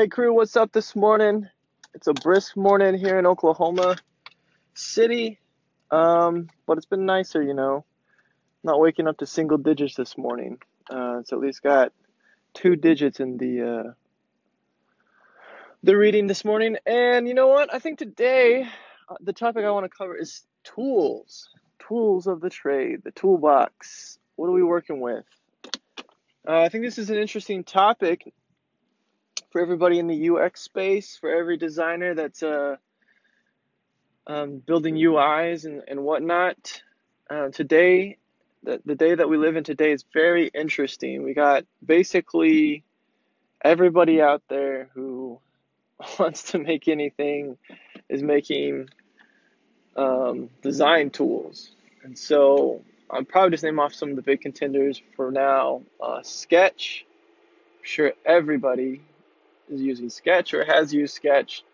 Hey crew, what's up this morning? It's a brisk morning here in Oklahoma City, um, but it's been nicer, you know. Not waking up to single digits this morning. Uh, it's at least got two digits in the uh, the reading this morning. And you know what? I think today uh, the topic I want to cover is tools, tools of the trade, the toolbox. What are we working with? Uh, I think this is an interesting topic for everybody in the UX space, for every designer that's uh, um, building UIs and, and whatnot. Uh, today, the, the day that we live in today is very interesting. We got basically everybody out there who wants to make anything is making um, design tools. And so I'm probably just name off some of the big contenders for now. Uh, Sketch, I'm sure everybody is using Sketch or has used Sketch.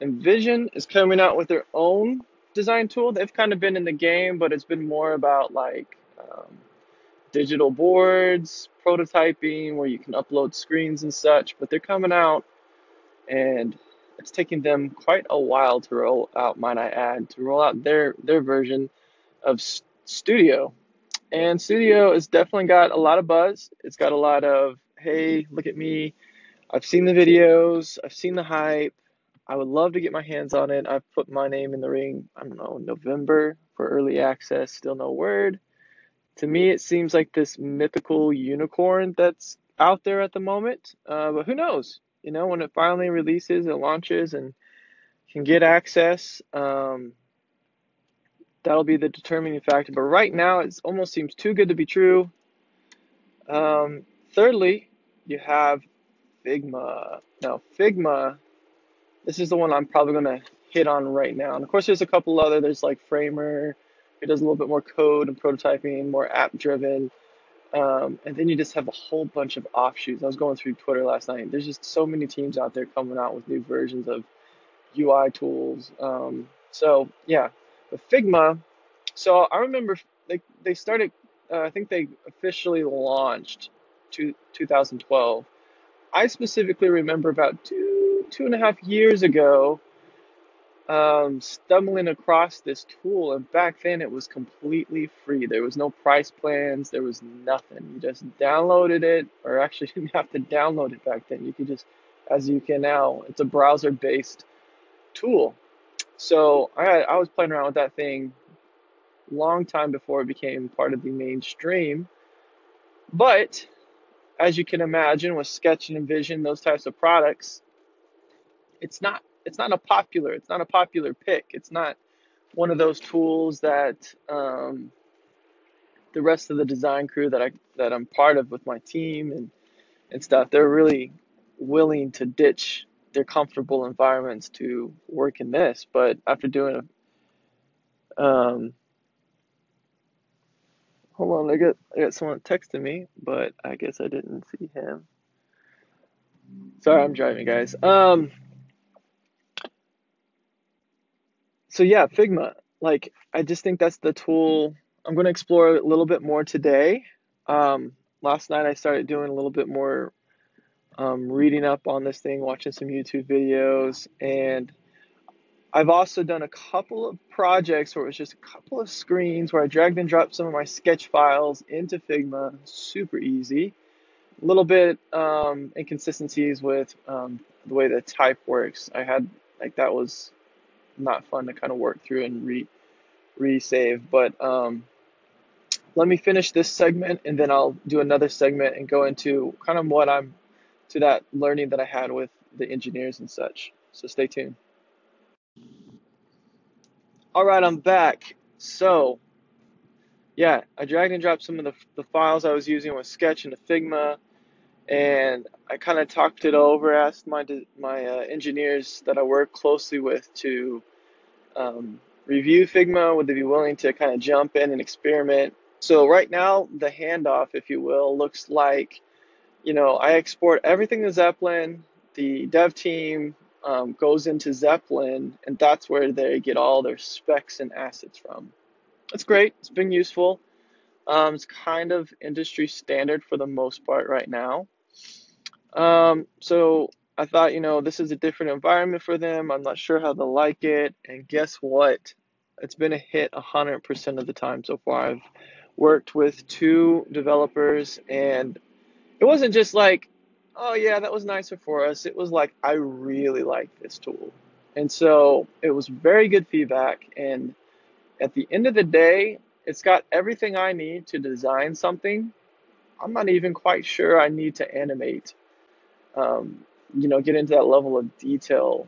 InVision is coming out with their own design tool. They've kind of been in the game, but it's been more about like um, digital boards, prototyping, where you can upload screens and such. But they're coming out, and it's taking them quite a while to roll out. Might I add, to roll out their their version of Studio. And Studio has definitely got a lot of buzz. It's got a lot of hey, look at me I've seen the videos, I've seen the hype. I would love to get my hands on it. I've put my name in the ring, I don't know, November for early access, still no word. To me, it seems like this mythical unicorn that's out there at the moment. Uh, but who knows? You know, when it finally releases, it launches and can get access, um, that'll be the determining factor. But right now, it almost seems too good to be true. Um, thirdly, you have Figma. Now, Figma, this is the one I'm probably going to hit on right now. And of course, there's a couple other. There's like Framer, it does a little bit more code and prototyping, more app driven. Um, and then you just have a whole bunch of offshoots. I was going through Twitter last night. There's just so many teams out there coming out with new versions of UI tools. Um, so yeah, but Figma. So I remember they they started. Uh, I think they officially launched to 2012 I specifically remember about two two and a half years ago um, stumbling across this tool, and back then it was completely free. There was no price plans. There was nothing. You just downloaded it, or actually you didn't have to download it back then. You could just, as you can now, it's a browser-based tool. So I I was playing around with that thing long time before it became part of the mainstream. But as you can imagine with Sketch and InVision, those types of products, it's not it's not a popular it's not a popular pick. It's not one of those tools that um, the rest of the design crew that I that I'm part of with my team and and stuff they're really willing to ditch their comfortable environments to work in this. But after doing a um, Hold on, I got I got someone texting me, but I guess I didn't see him. Sorry, I'm driving, guys. Um. So yeah, Figma. Like, I just think that's the tool I'm going to explore a little bit more today. Um, last night I started doing a little bit more um, reading up on this thing, watching some YouTube videos, and I've also done a couple of projects where it was just a couple of screens where I dragged and dropped some of my sketch files into Figma, super easy. A little bit um, inconsistencies with um, the way the type works. I had like that was not fun to kind of work through and re resave. But um, let me finish this segment and then I'll do another segment and go into kind of what I'm to that learning that I had with the engineers and such. So stay tuned. All right, I'm back. So, yeah, I dragged and dropped some of the, the files I was using with Sketch into Figma, and I kind of talked it over, asked my my uh, engineers that I work closely with to um, review Figma. Would they be willing to kind of jump in and experiment? So right now, the handoff, if you will, looks like, you know, I export everything to Zeplin. The dev team um, goes into Zeplin, and that's where they get all their specs and assets from. That's great. It's been useful. Um, it's kind of industry standard for the most part right now. Um, so I thought, you know, this is a different environment for them. I'm not sure how they'll like it. And guess what? It's been a hit 100% of the time so far. I've worked with two developers, and it wasn't just like, oh, yeah, that was nicer for us. It was like, I really like this tool. And so it was very good feedback. And at the end of the day, it's got everything I need to design something. I'm not even quite sure I need to animate, um, you know, get into that level of detail.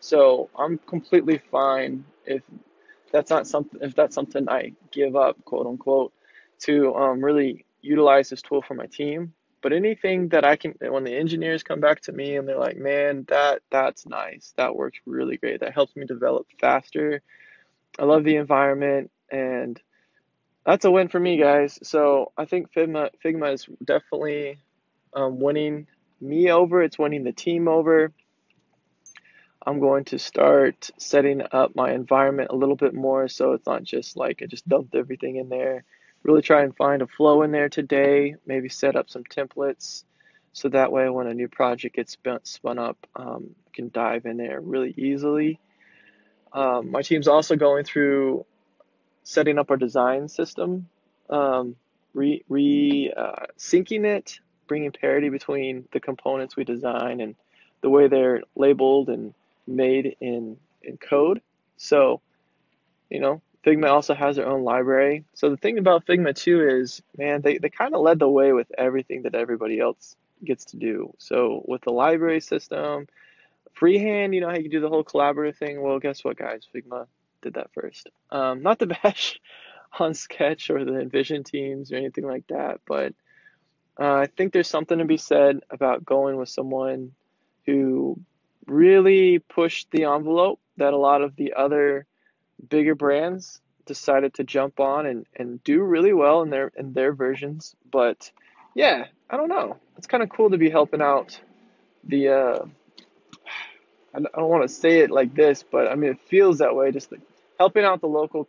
So I'm completely fine if that's not something if that's something I give up, quote unquote, to um, really utilize this tool for my team. But anything that I can, when the engineers come back to me and they're like, "Man, that that's nice. That works really great. That helps me develop faster. I love the environment, and that's a win for me, guys. So I think Figma Figma is definitely um, winning me over. It's winning the team over. I'm going to start setting up my environment a little bit more so it's not just like I just dumped everything in there. Really try and find a flow in there today. Maybe set up some templates so that way when a new project gets spun, up, um, I can dive in there really easily. Um, my team's also going through setting up our design system, um, re, re uh, syncing it, bringing parity between the components we design and the way they're labeled and made in in code. So, you know, Figma also has their own library. So the thing about Figma too is, man, they, they kind of led the way with everything that everybody else gets to do. So with the library system, freehand, you know how you do the whole collaborative thing. Well, guess what, guys? Figma did that first. Um, not the bash on Sketch or the InVision teams or anything like that, but uh, I think there's something to be said about going with someone who really pushed the envelope that a lot of the other bigger brands decided to jump on and, and do really well in their in their versions. But yeah, I don't know. It's kind of cool to be helping out the uh, I don't want to say it like this, but I mean it feels that way. Just like helping out the local,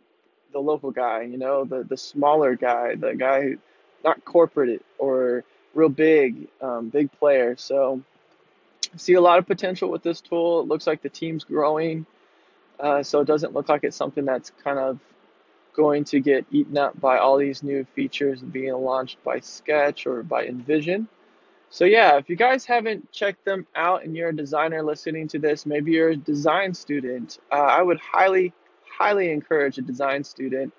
the local guy, you know, the the smaller guy, the guy who not corporate or real big, um, big player. So see a lot of potential with this tool. It looks like the team's growing, uh, so it doesn't look like it's something that's kind of going to get eaten up by all these new features being launched by Sketch or by InVision. So yeah, if you guys haven't checked them out and you're a designer listening to this, maybe you're a design student, uh, I would highly, highly encourage a design student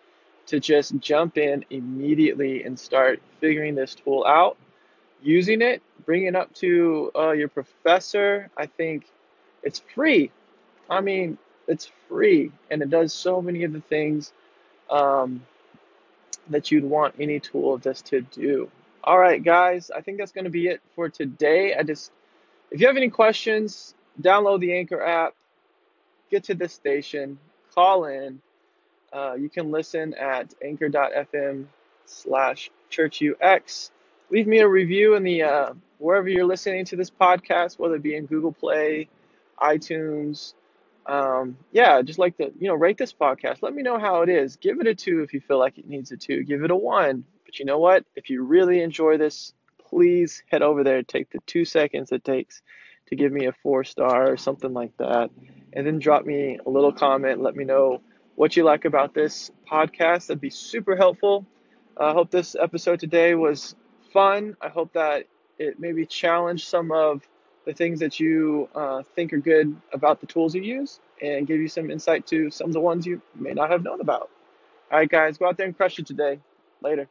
to just jump in immediately and start figuring this tool out, using it, bring it up to uh, your professor. I think it's free. I mean, it's free and it does so many of the things um, that you'd want any tool of this to do. All right, guys, I think that's going to be it for today. I just, if you have any questions, download the Anchor app, get to this station, call in. Uh, you can listen at anchor.fm slash churchux. Leave me a review in the uh, wherever you're listening to this podcast, whether it be in Google Play, iTunes. Um, yeah, just like to you know rate this podcast. Let me know how it is. Give it a two if you feel like it needs a two. Give it a one but you know what? If you really enjoy this, please head over there. Take the two seconds it takes to give me a four star or something like that. And then drop me a little comment. Let me know what you like about this podcast. That'd be super helpful. I hope this episode today was fun. I hope that it maybe challenged some of the things that you uh, think are good about the tools you use and give you some insight to some of the ones you may not have known about. All right, guys, go out there and crush it today. Later.